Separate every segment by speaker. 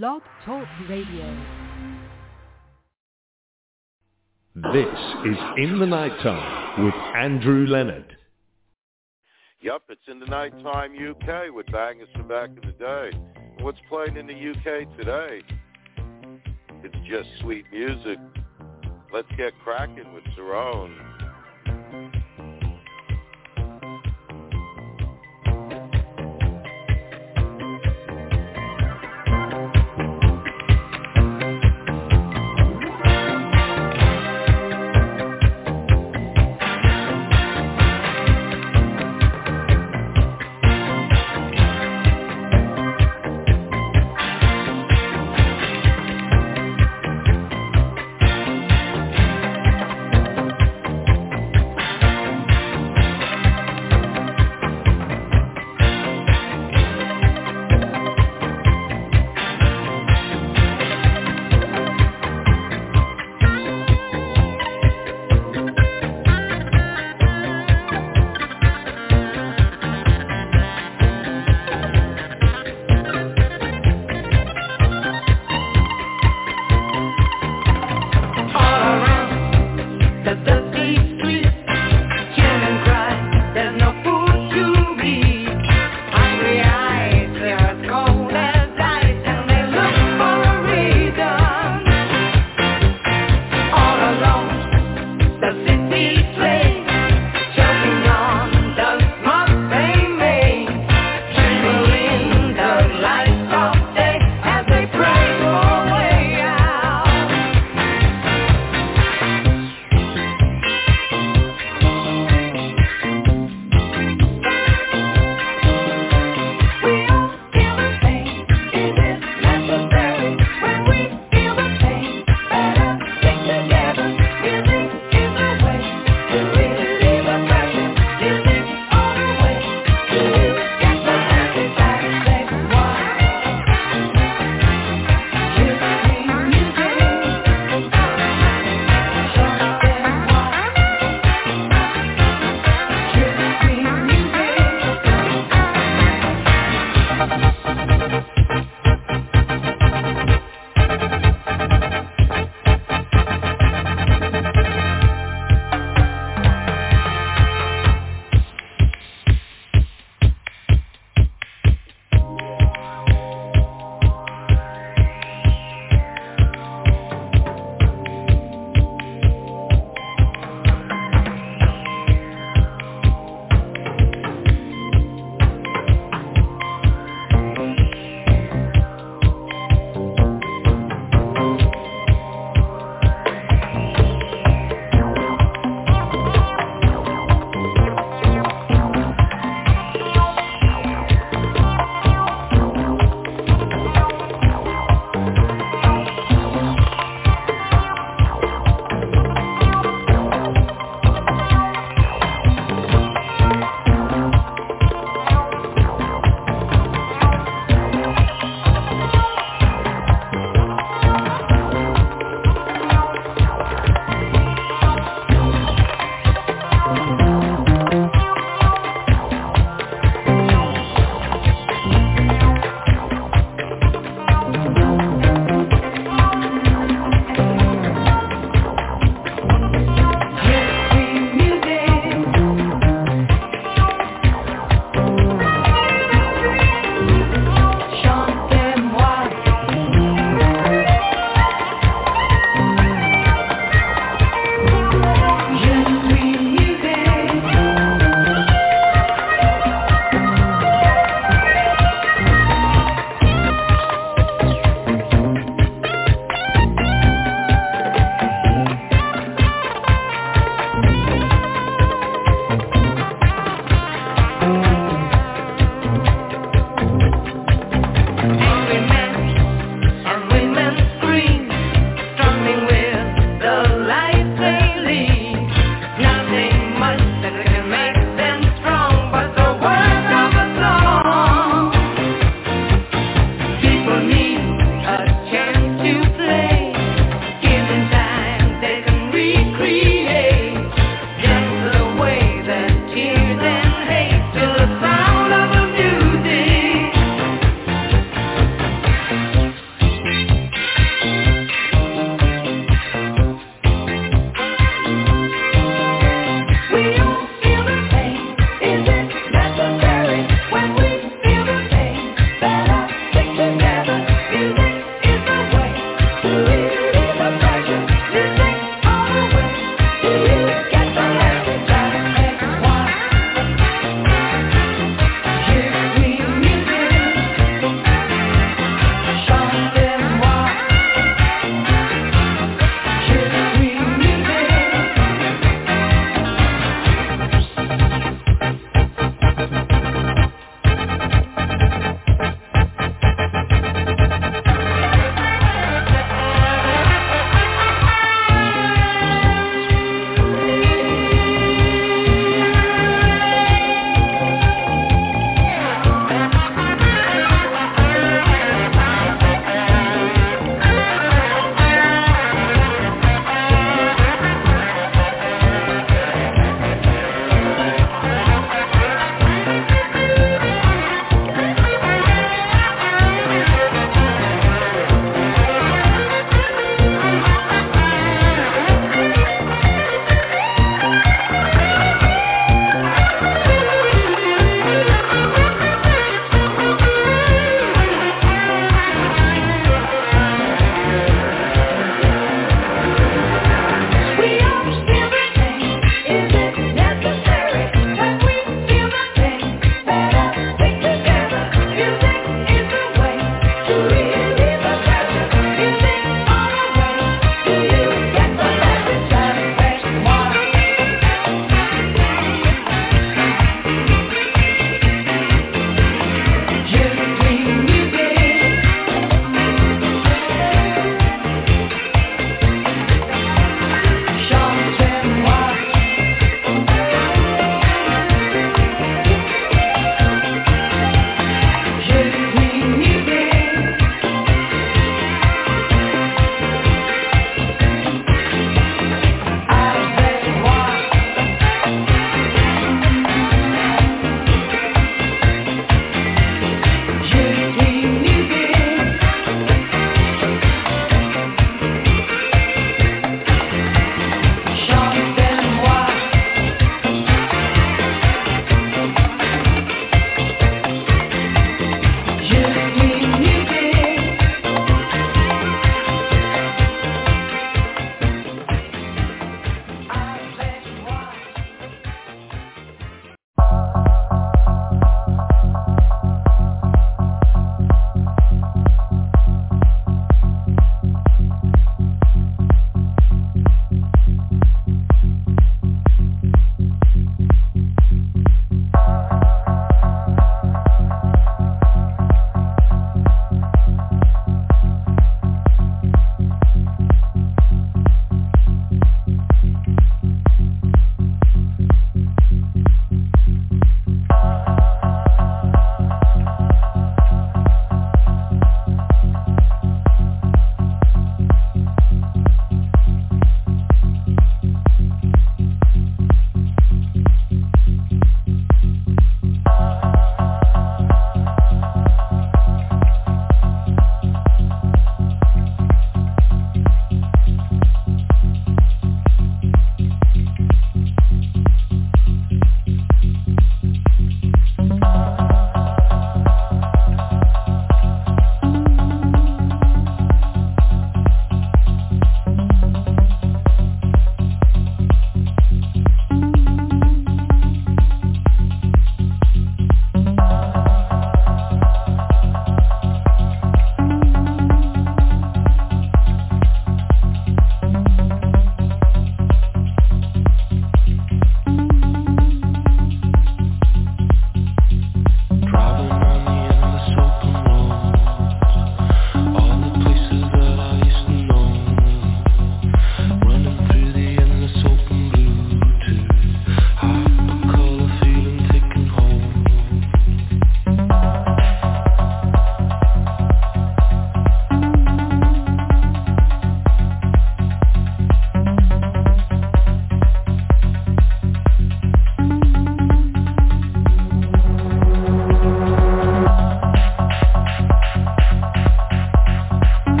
Speaker 1: Blog Talk Radio.
Speaker 2: This is In the Nighttime with Andrew Leonard.
Speaker 3: Yup, it's In the Nighttime UK with bangers from back in the day. What's playing in the UK today? It's just sweet music. Let's get cracking with Cerrone.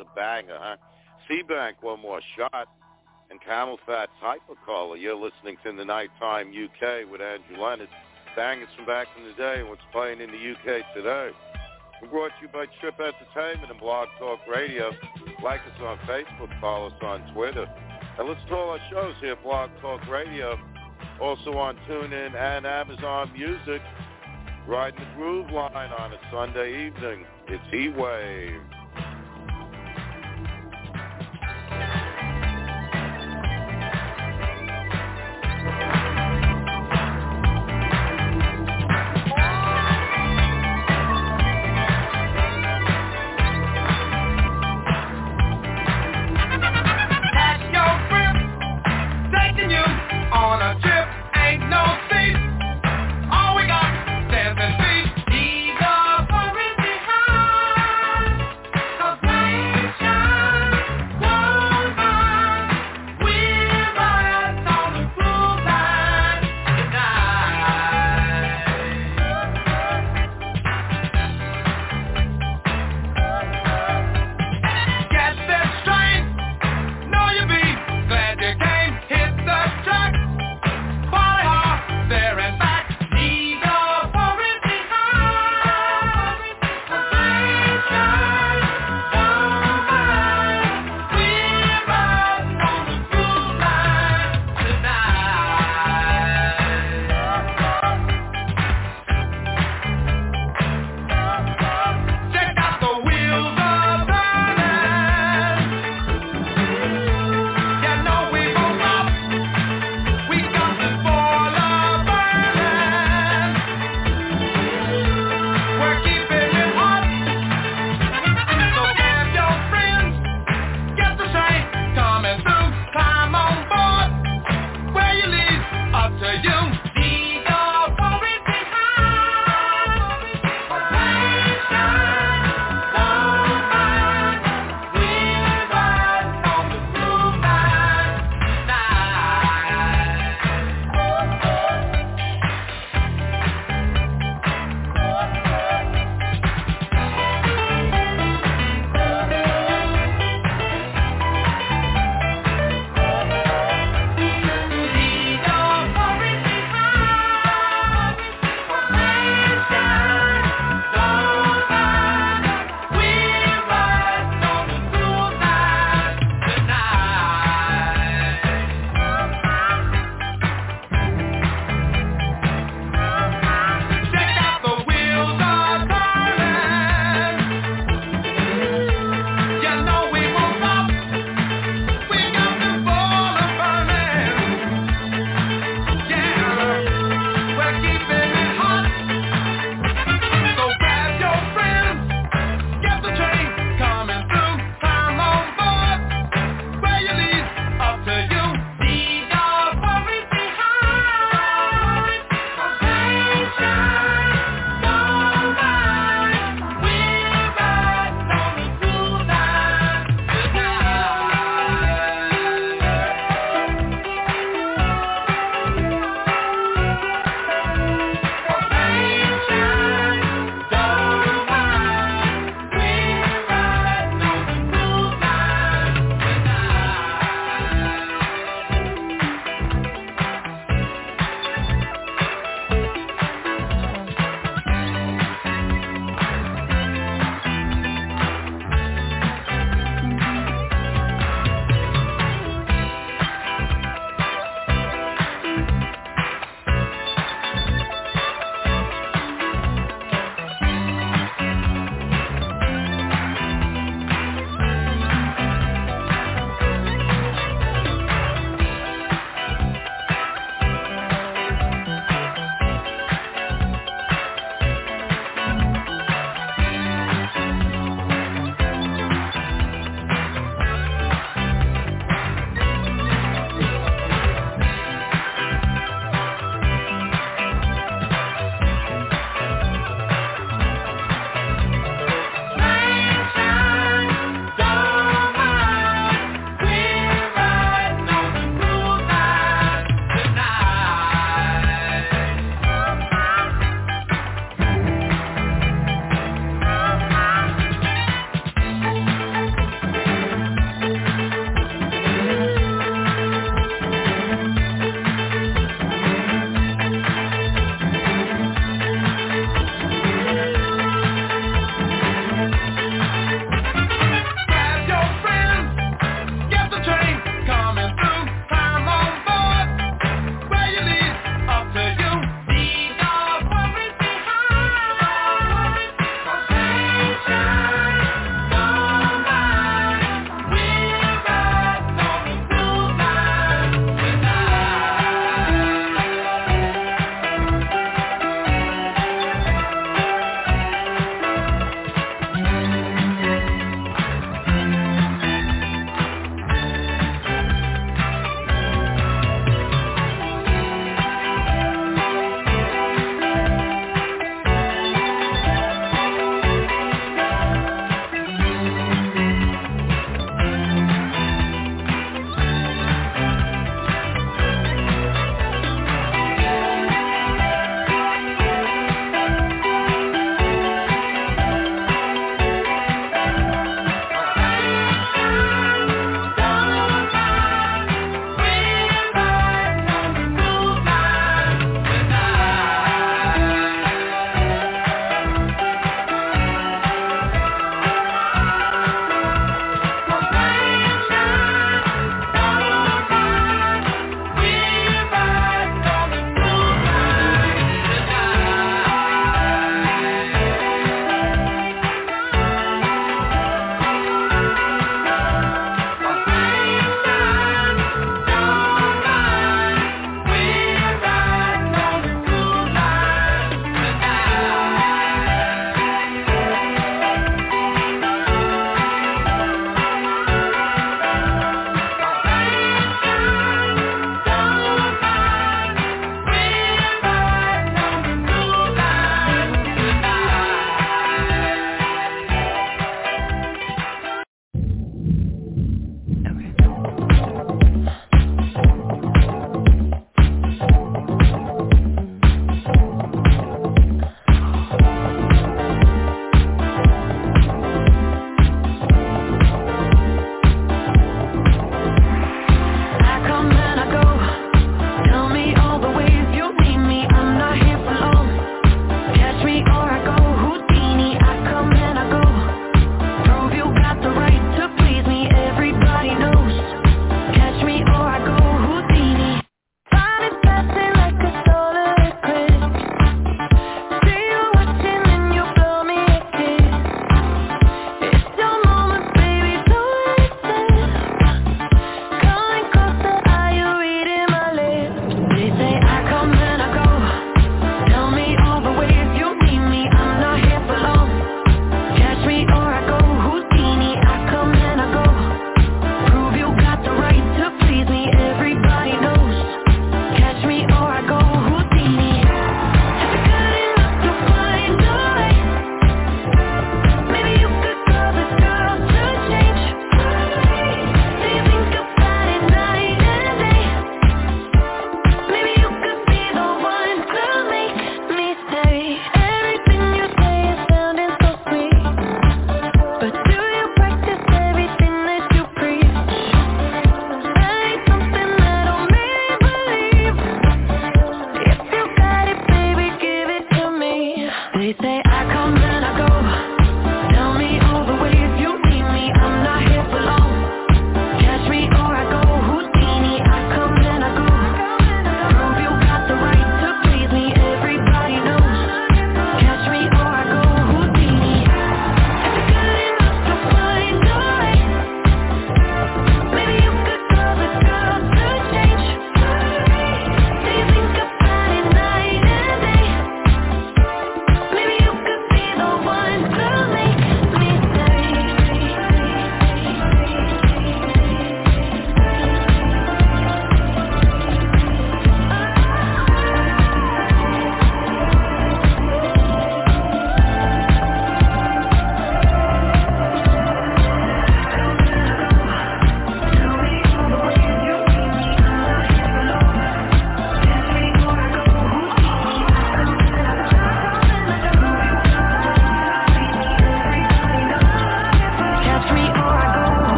Speaker 3: A banger, huh? C-Bank, one more shot. And CamelPhat's Hypercolor. You're listening to the Nighttime UK with Andrew Leonard. Bangers from back in the day and what's playing in the UK today. We're brought to you by Trip Entertainment and Blog Talk Radio. Like us on Facebook, follow us on Twitter. And listen to all our shows here Blog Talk Radio. Also on TuneIn and Amazon Music. Riding the Groove line on a Sunday evening. It's Heatwave.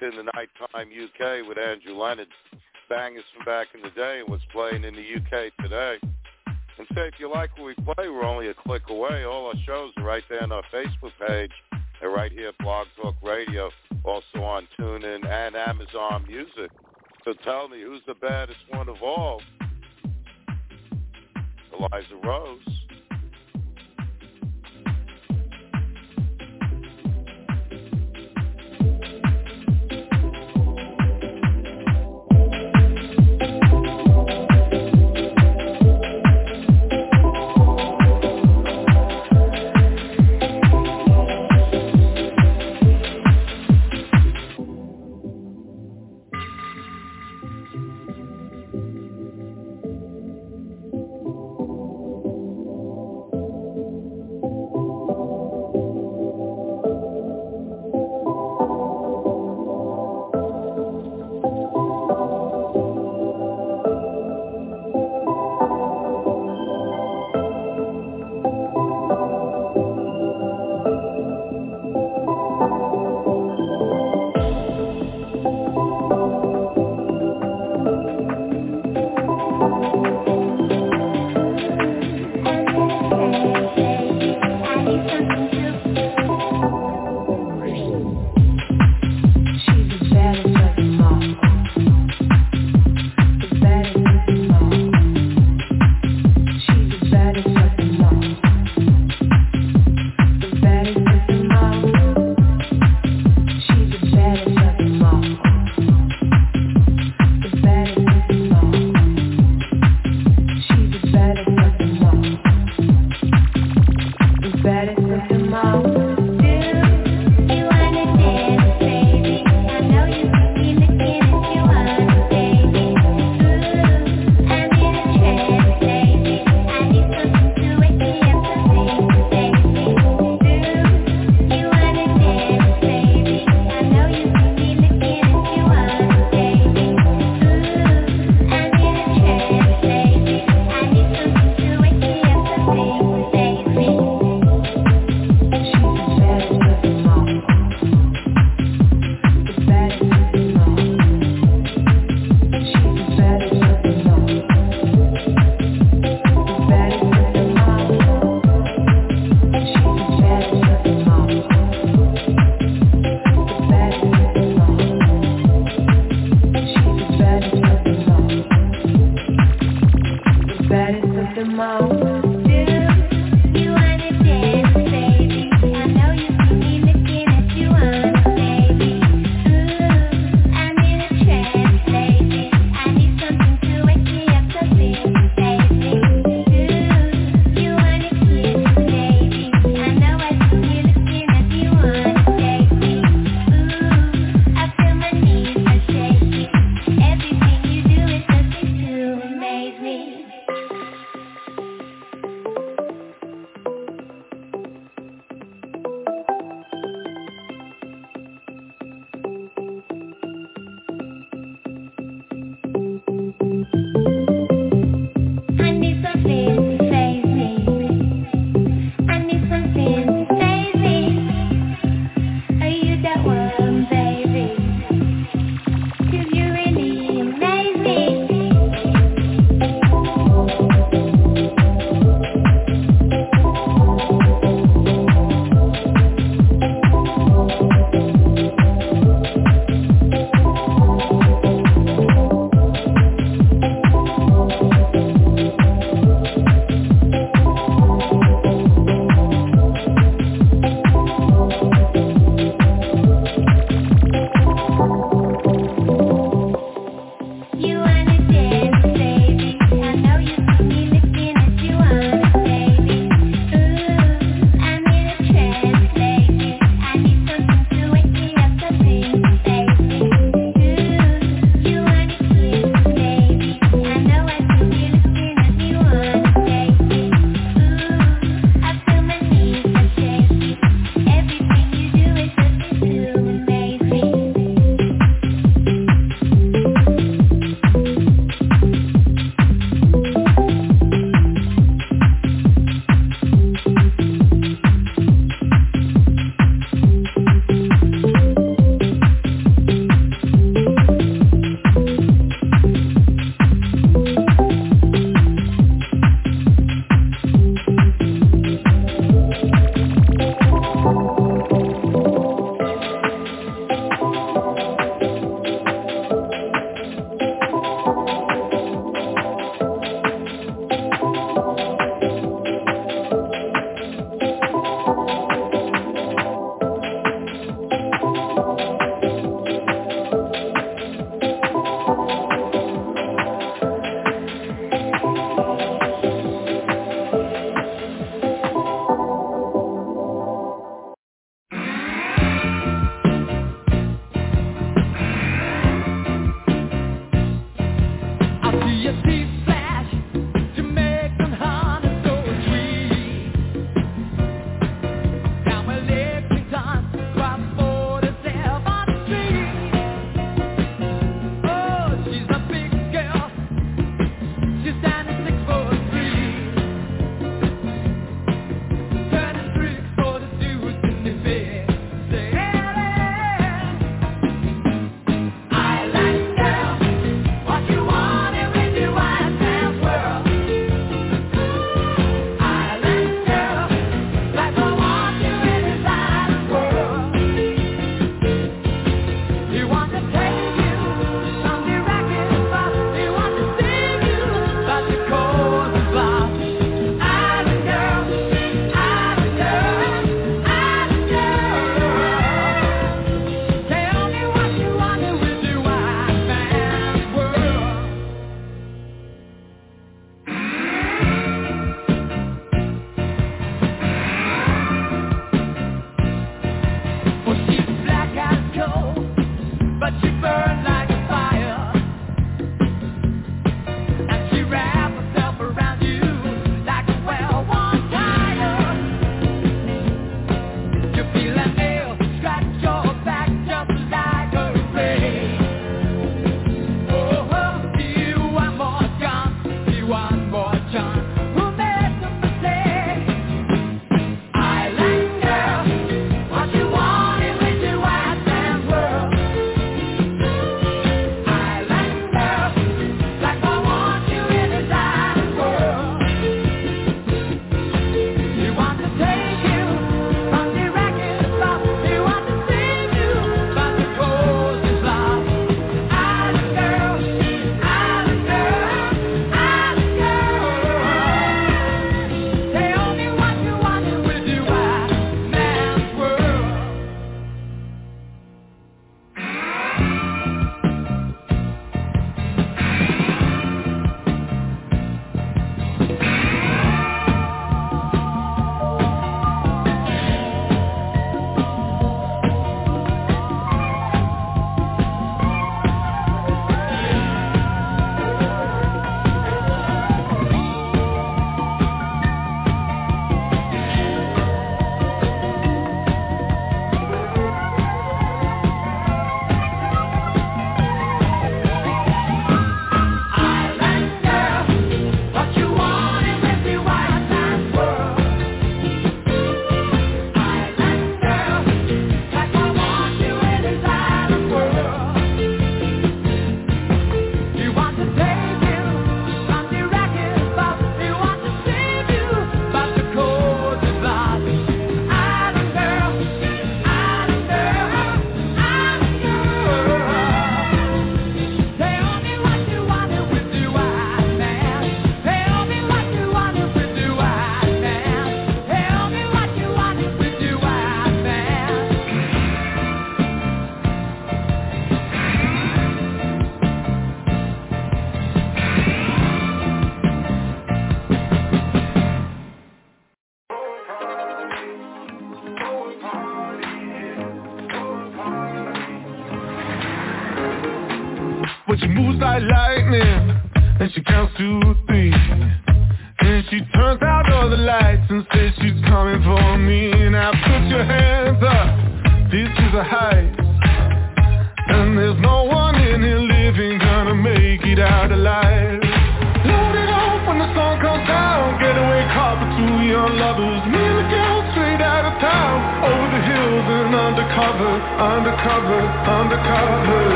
Speaker 3: You're the Nighttime UK with Andrew Leonard. Bangers from back in the day and what's playing in the UK today. And say if you like what we play, we're only a click away. All our shows are right there on our Facebook page. They're right here at Blog Talk Radio, also on TuneIn and Amazon Music. So tell me, who's the baddest one of all? Eliza Rose.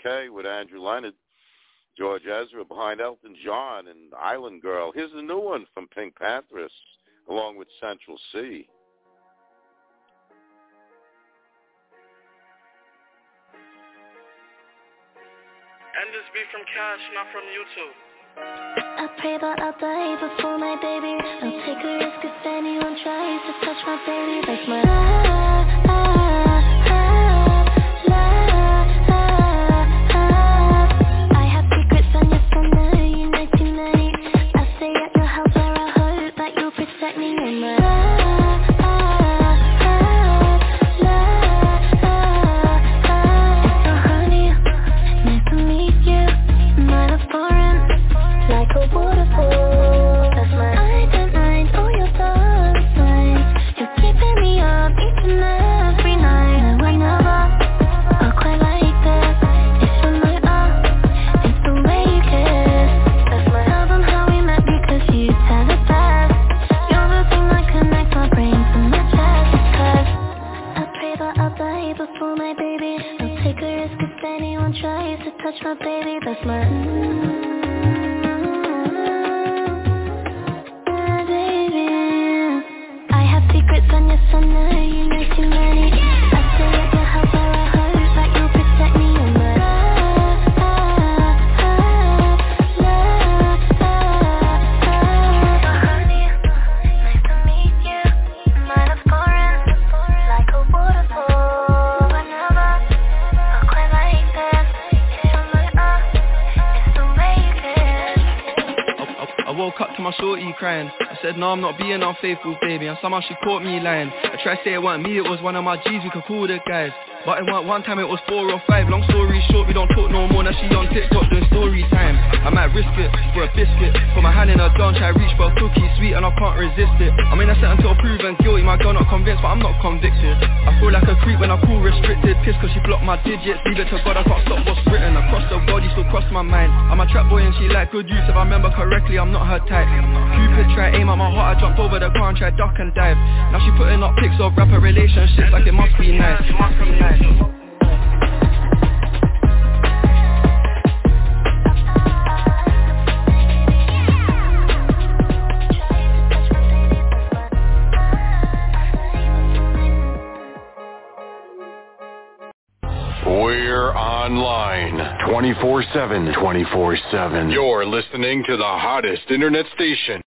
Speaker 4: Central Cee. And this be from PinkPantheress, along with
Speaker 3: Central
Speaker 5: Cee from Cash, not from YouTube.
Speaker 6: I pray but I'll die before my baby I'll take a risk if anyone tries to touch my baby That's my ah, touch my baby, that's my Baby. I have secrets on your son, you know too many.
Speaker 7: I said no, I'm not being unfaithful, baby. And somehow she caught me lying. I tried to say it wasn't me, it was one of my G's. We could call the guys But weren't one time, it was four or five. Long story short, we don't talk no more. Now she on TikTok doing story time. I might risk it for a biscuit. Put my hand in her down, try reach for a cookie Sweet and I can't resist it. I mean I set until proven guilty. My girl not convinced, but I'm not convicted. I feel like a creep when I call restricted Piss cause she blocked my digits. Leave it to God, I can't stop what's written. Across the body, still cross my mind. I'm a trap boy and she like good use If I remember correctly, I'm not her type. Cupid try aim at my heart I jumped over the car and tried duck and dive. Now she putting up pics of rapper relationships Like it must be nice, it must be nice
Speaker 8: We're online 24-7. 24-7. You're listening to the hottest internet station.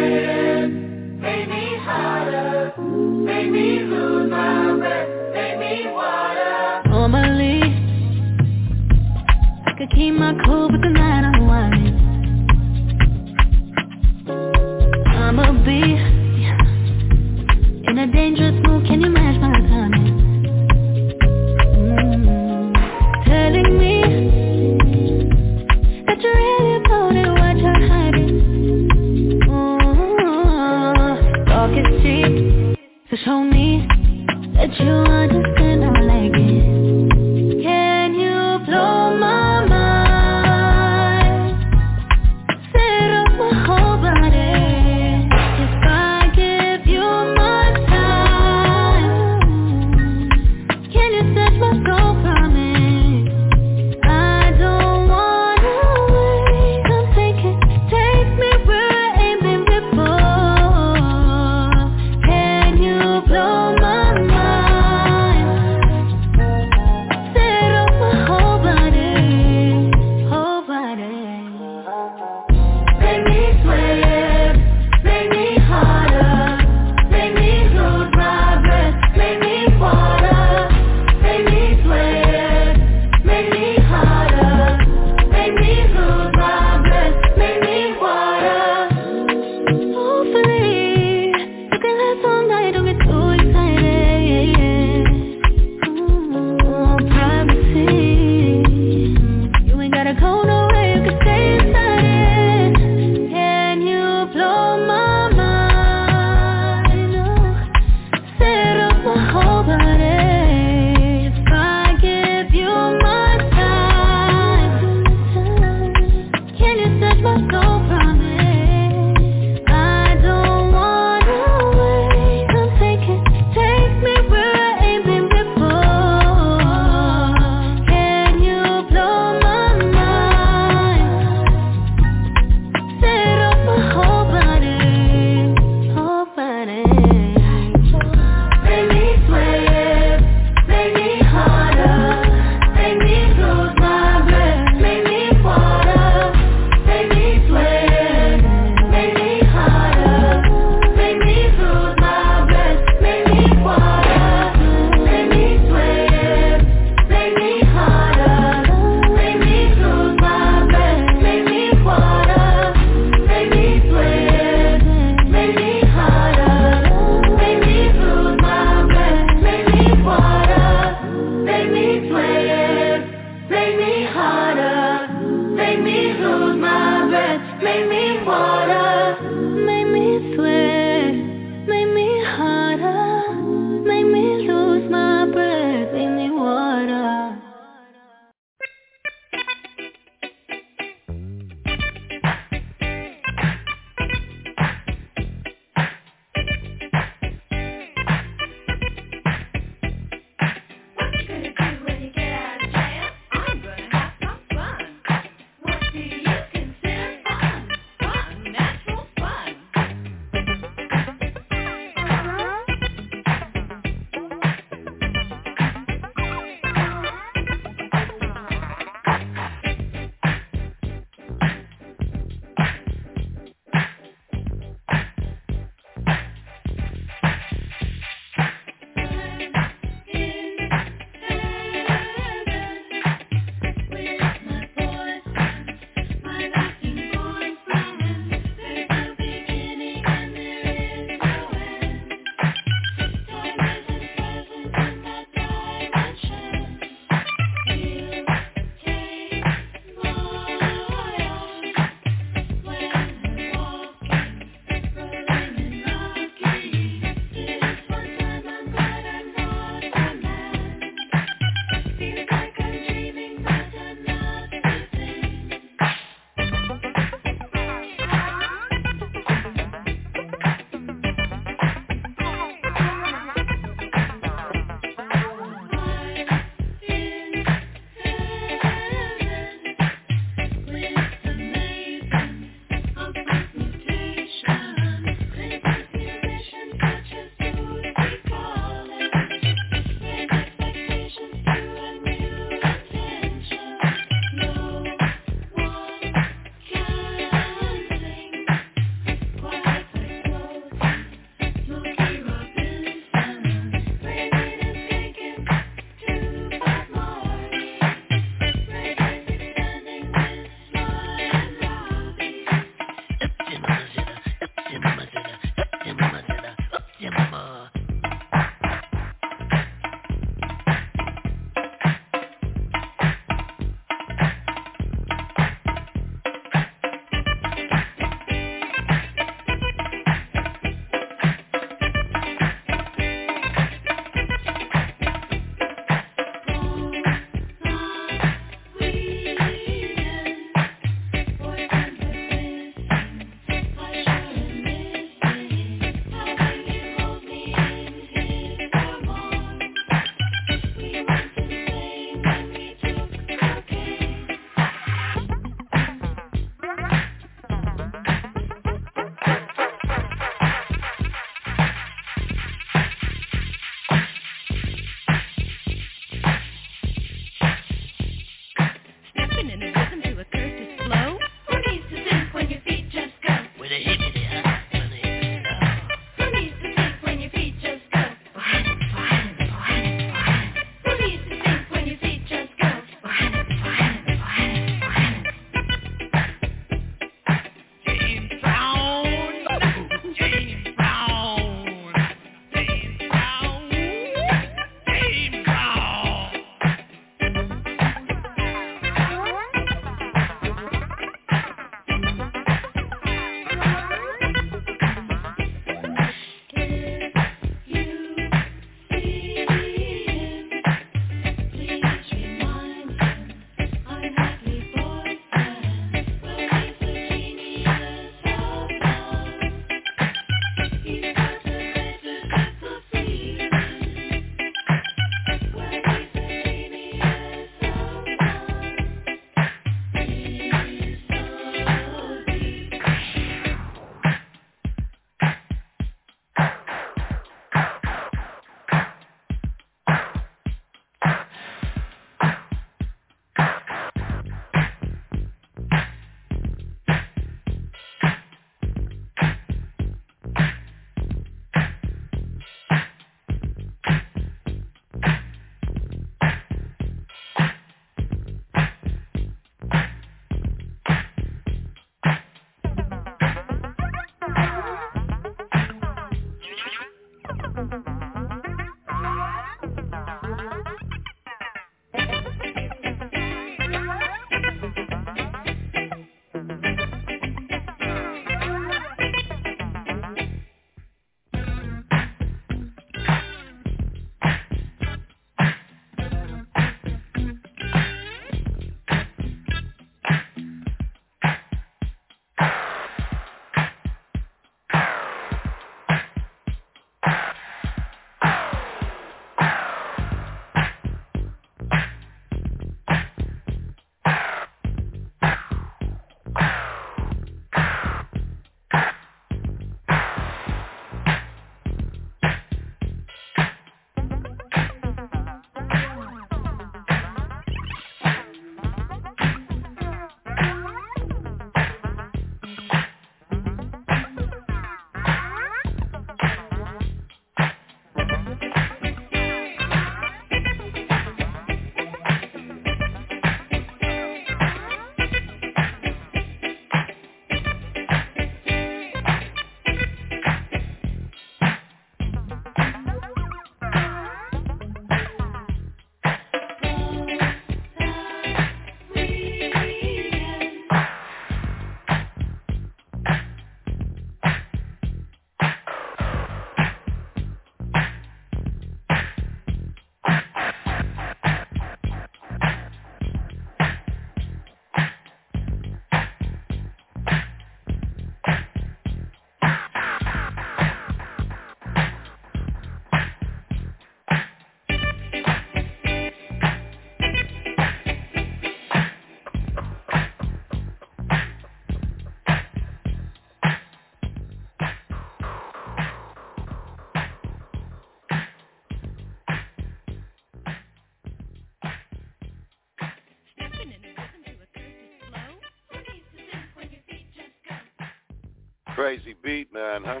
Speaker 3: Crazy beat, man, huh?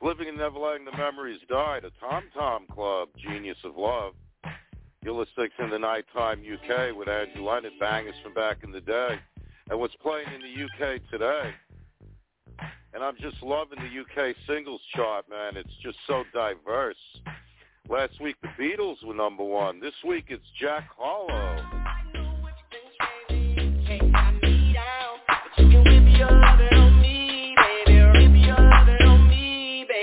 Speaker 3: Living in Neverland, the memories died. A Tom Tom Club, Genius of Love. You're listening to the Nighttime UK with Andrew Leonard, bangers from back in the day. And what's playing in the UK today, and I'm just loving the UK singles chart, man. It's just so diverse. Last week the Beatles were number one. This week it's Jack Harlow.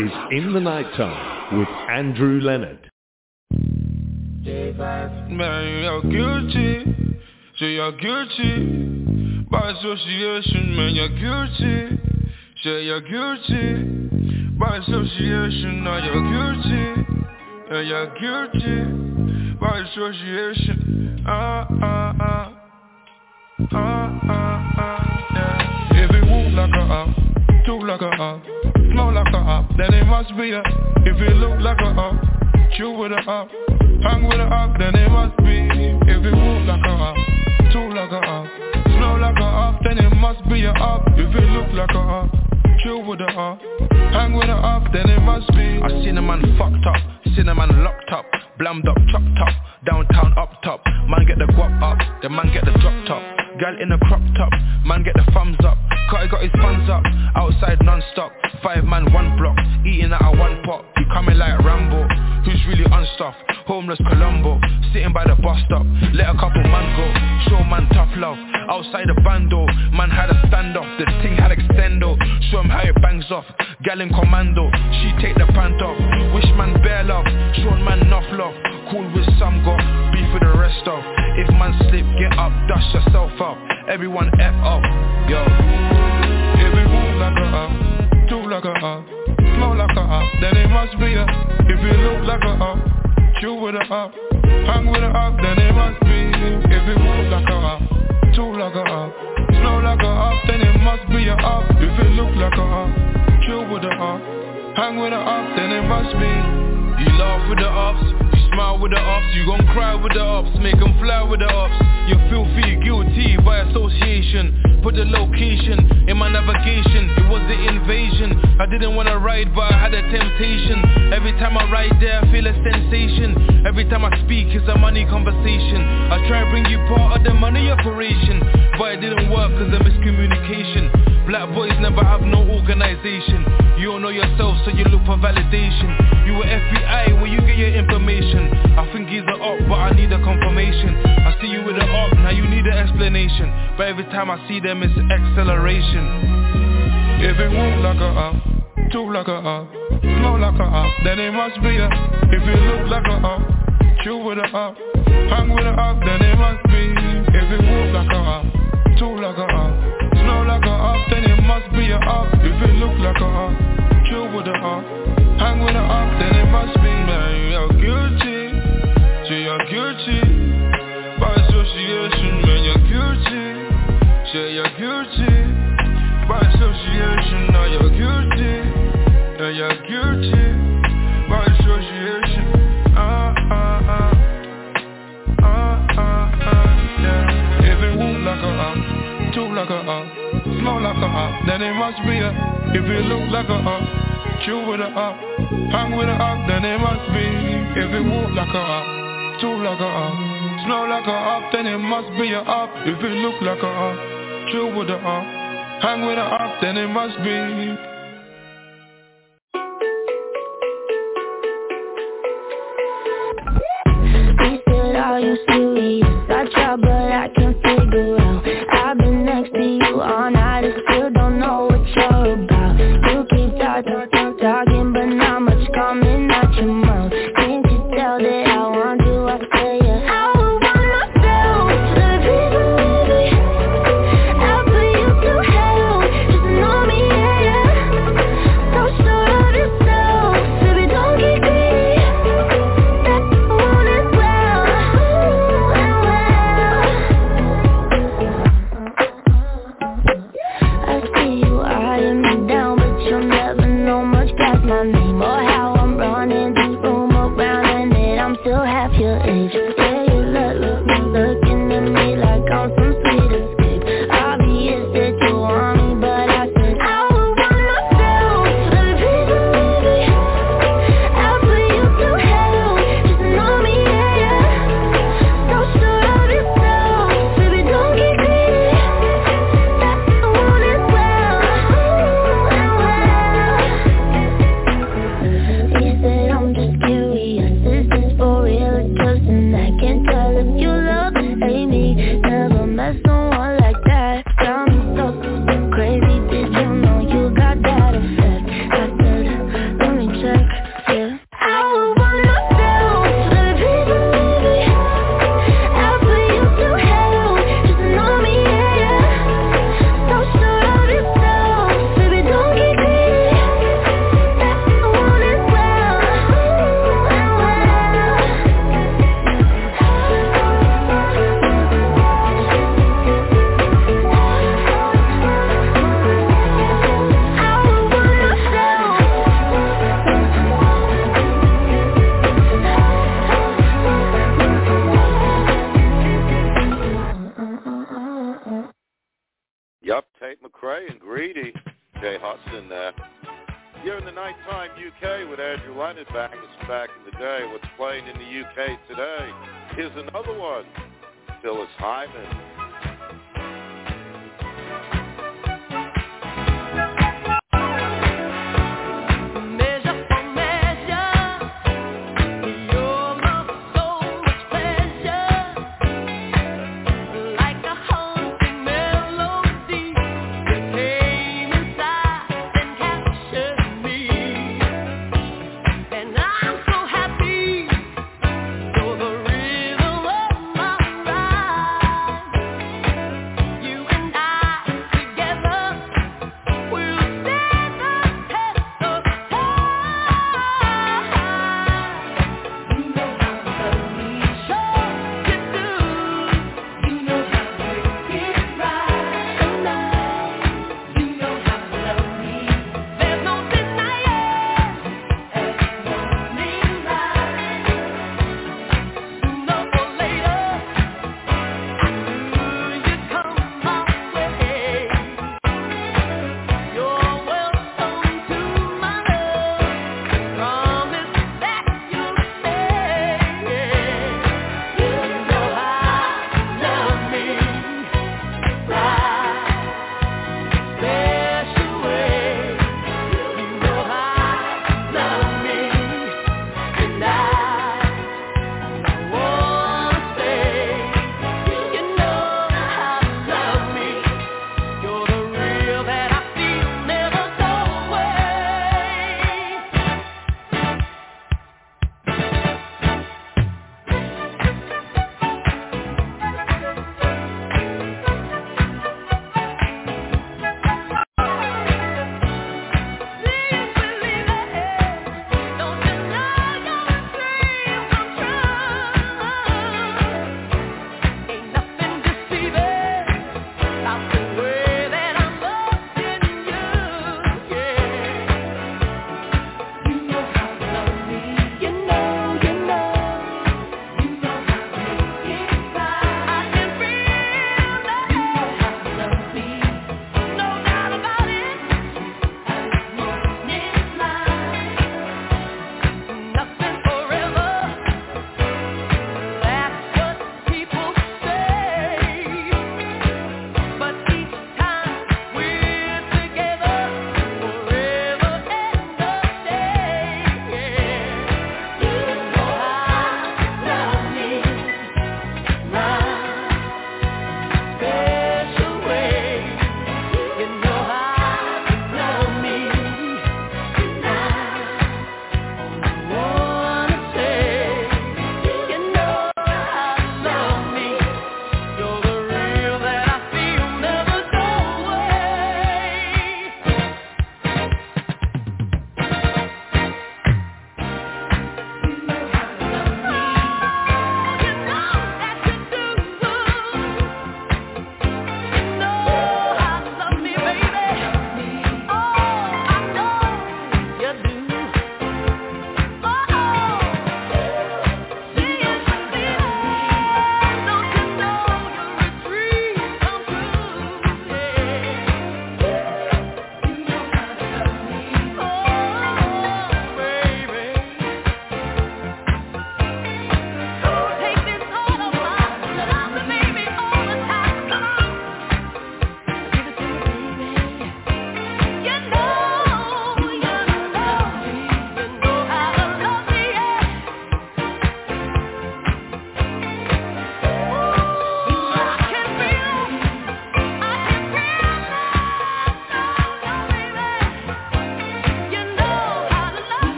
Speaker 2: Is In the Nighttime with Andrew Leonard.
Speaker 9: Man, you're guilty. Say you're guilty. By association, man, you're guilty. Say you're guilty. By association, now you're guilty. You're guilty. By association. Ah, ah, ah. Ah, ah, ah. Yeah. If it move like a up, talk like a up, smell like a up, then it must be a. If it look like a up, chew with a up, hang with a up, then it must be. If it move like a up, talk like a up, smell like a up, then it must be a up. If it look like a up, chew with a up, hang with a up, then it must be.
Speaker 10: I seen a man fucked up, seen a man locked up, blammed up, chopped up, downtown up top. Man get the guap up, the man get the drop top. Gal in a crop top, man get the thumbs up. Cutty got his funds up, outside non-stop. Five man, one block, eating out of one pot. You coming like Rambo, who's really unstuffed. Homeless Colombo, sitting by the bus stop. Let a couple man go, show man tough love. Outside the bando, man had a standoff. The thing had extendo, show him how it bangs off. Gal in commando, she take the pant off. Wish man bare love, show man enough love. Cool with some got beef with the rest of. If man slip, get up, dust yourself up. Everyone F up, yo.
Speaker 9: It move like a up, talk like a up, smell like a up, then it must be a. If it look like a up, chew with a up, hang with a up, then it must be. If it move like a up, talk like a up, smell like a up, then it must be a up. If it look like a up, chew with a up, hang with a up, then it must be.
Speaker 10: You laugh with the you
Speaker 9: smile with the ops. You gon' cry with the ops, make them fly with the ops. You're filthy, guilty by association. Put the location in my navigation. It was the invasion. I didn't wanna ride but I had a temptation. Every time I ride there I feel a sensation. Every time I speak it's a money conversation. I try to bring you part of the money operation But it didn't work cause of miscommunication Black boys never have no organization. You don't know yourself so you look for validation. You were FBI where you get your information. I think he's a op but I need a confirmation. I see you with an op now you need an explanation. But every time I see them it's acceleration.
Speaker 4: If it won't like a op, talk like a op Smell like a op, then it must be a If it look like a op, chill with a op Hang with a op, then it must be. If it won't like a op, must be a If it look like a op Chill with a op Hang with a op Then it must be. If it walk like a op Talk like a op Smell like a op Then it must be a op If it look like a op Chill with a op Hang with a op Then it must be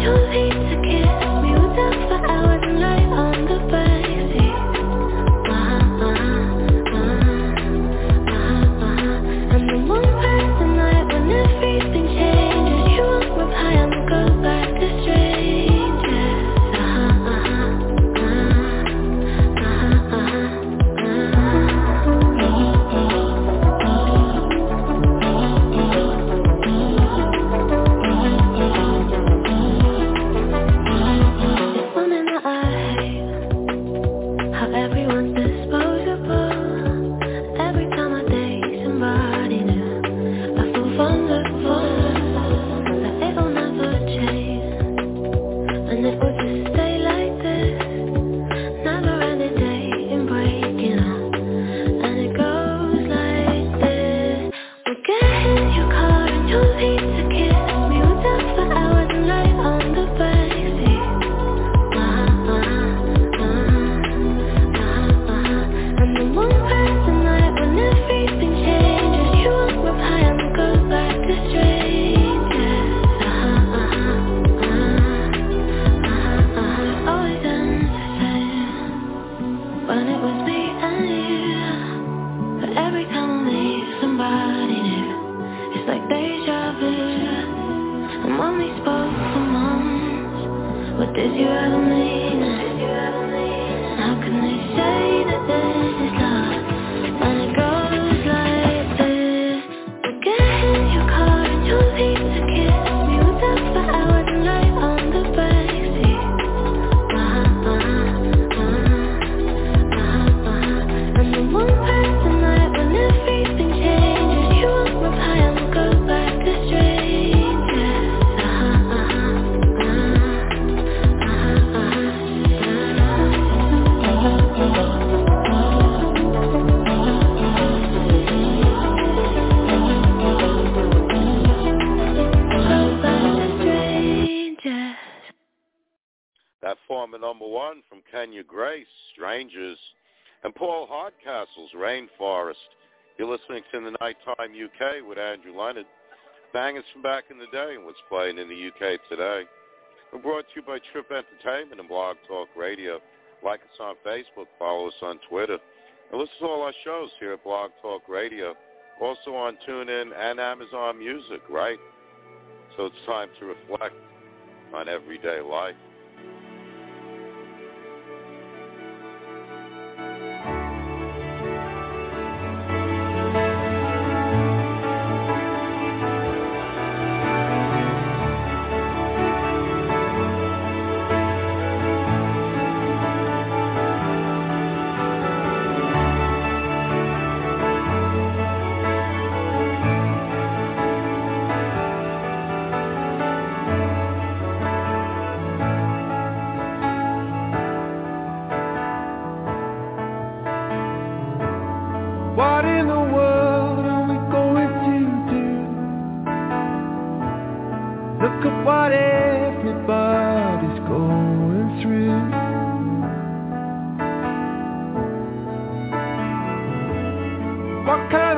Speaker 6: You'll
Speaker 11: again.
Speaker 12: Bangers from back in the day and what's playing in the UK today. We're brought to you by Trip Entertainment and Blog Talk Radio. Like us on Facebook, follow us on Twitter, and listen to all our shows here at Blog Talk Radio. Also on TuneIn and Amazon Music, right? So it's time to reflect on everyday life.
Speaker 13: What kind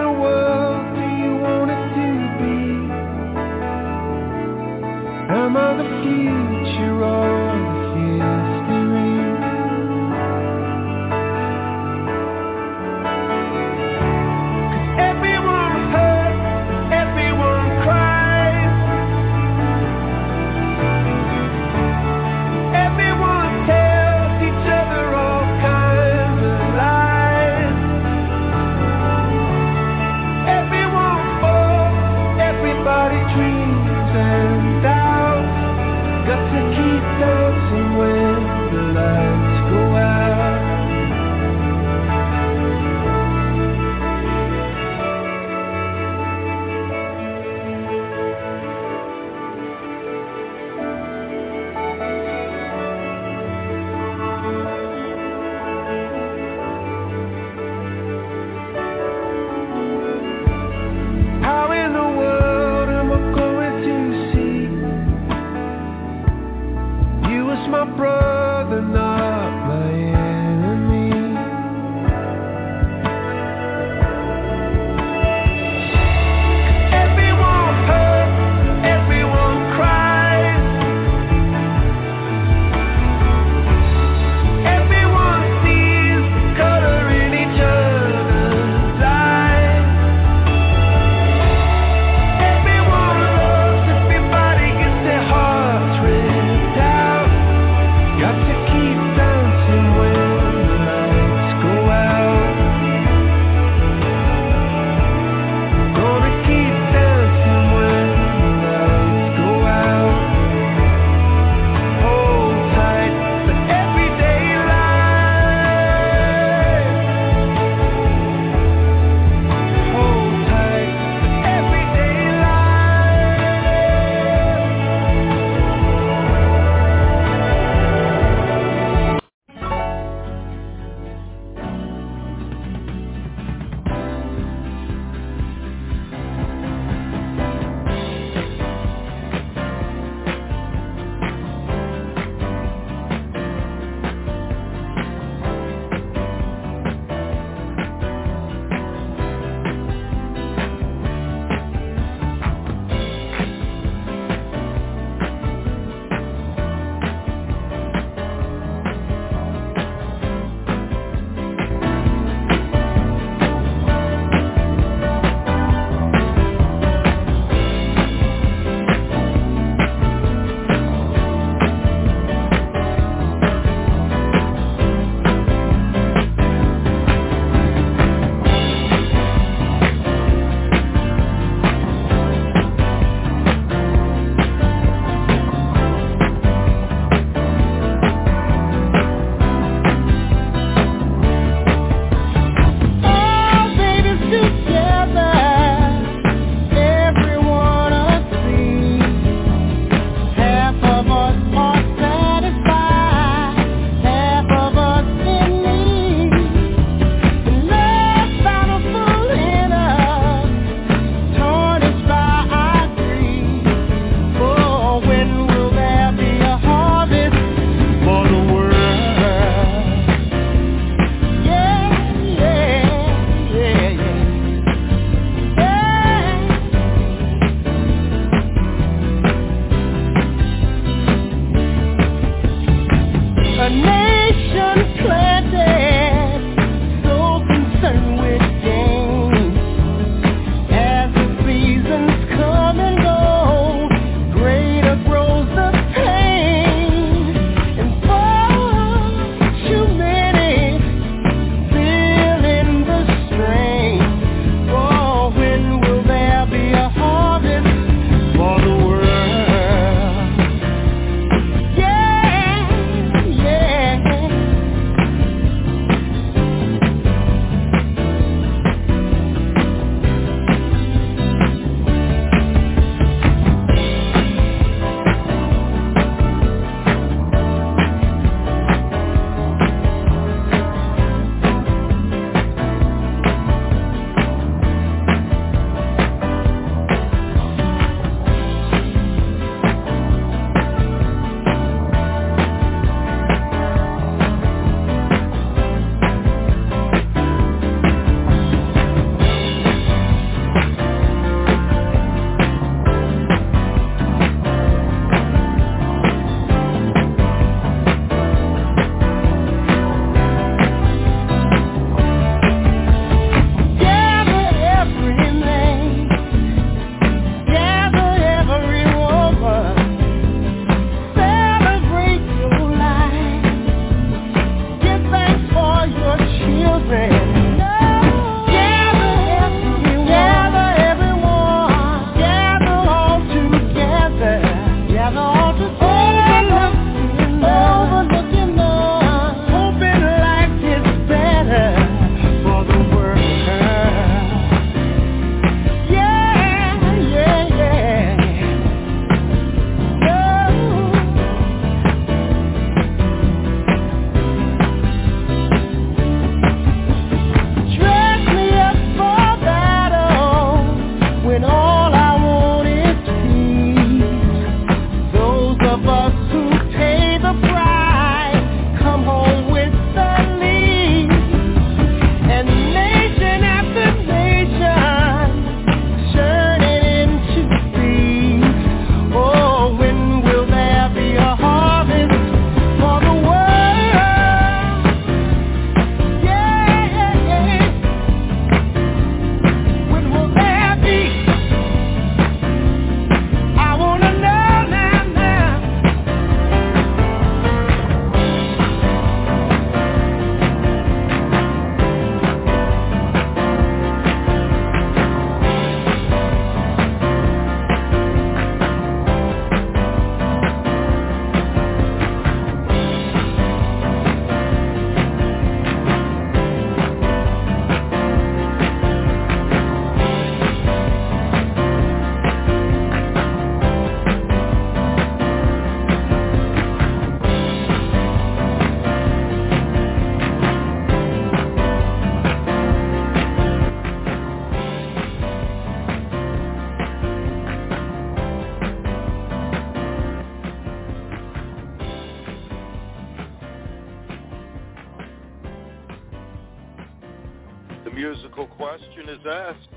Speaker 13: musical question is asked.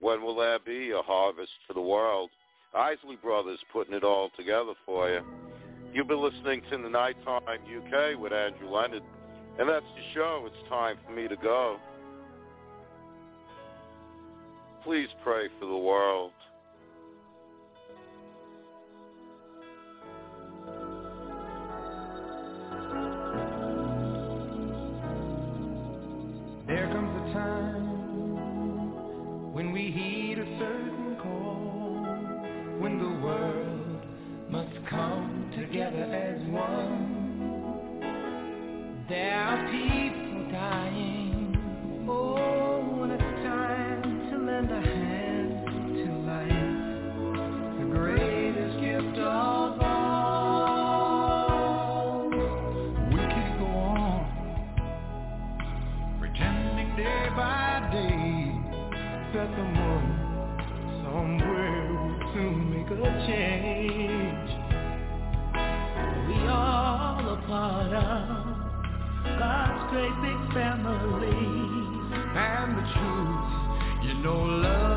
Speaker 13: When will there be a harvest for the world? Isley Brothers putting it all together for you. You've been listening to the Nighttime UK with Andrew Leonard, and that's the show. It's time for me to go. Please pray for the world.
Speaker 12: together as one. There are people great big family. And the truth, you know, love.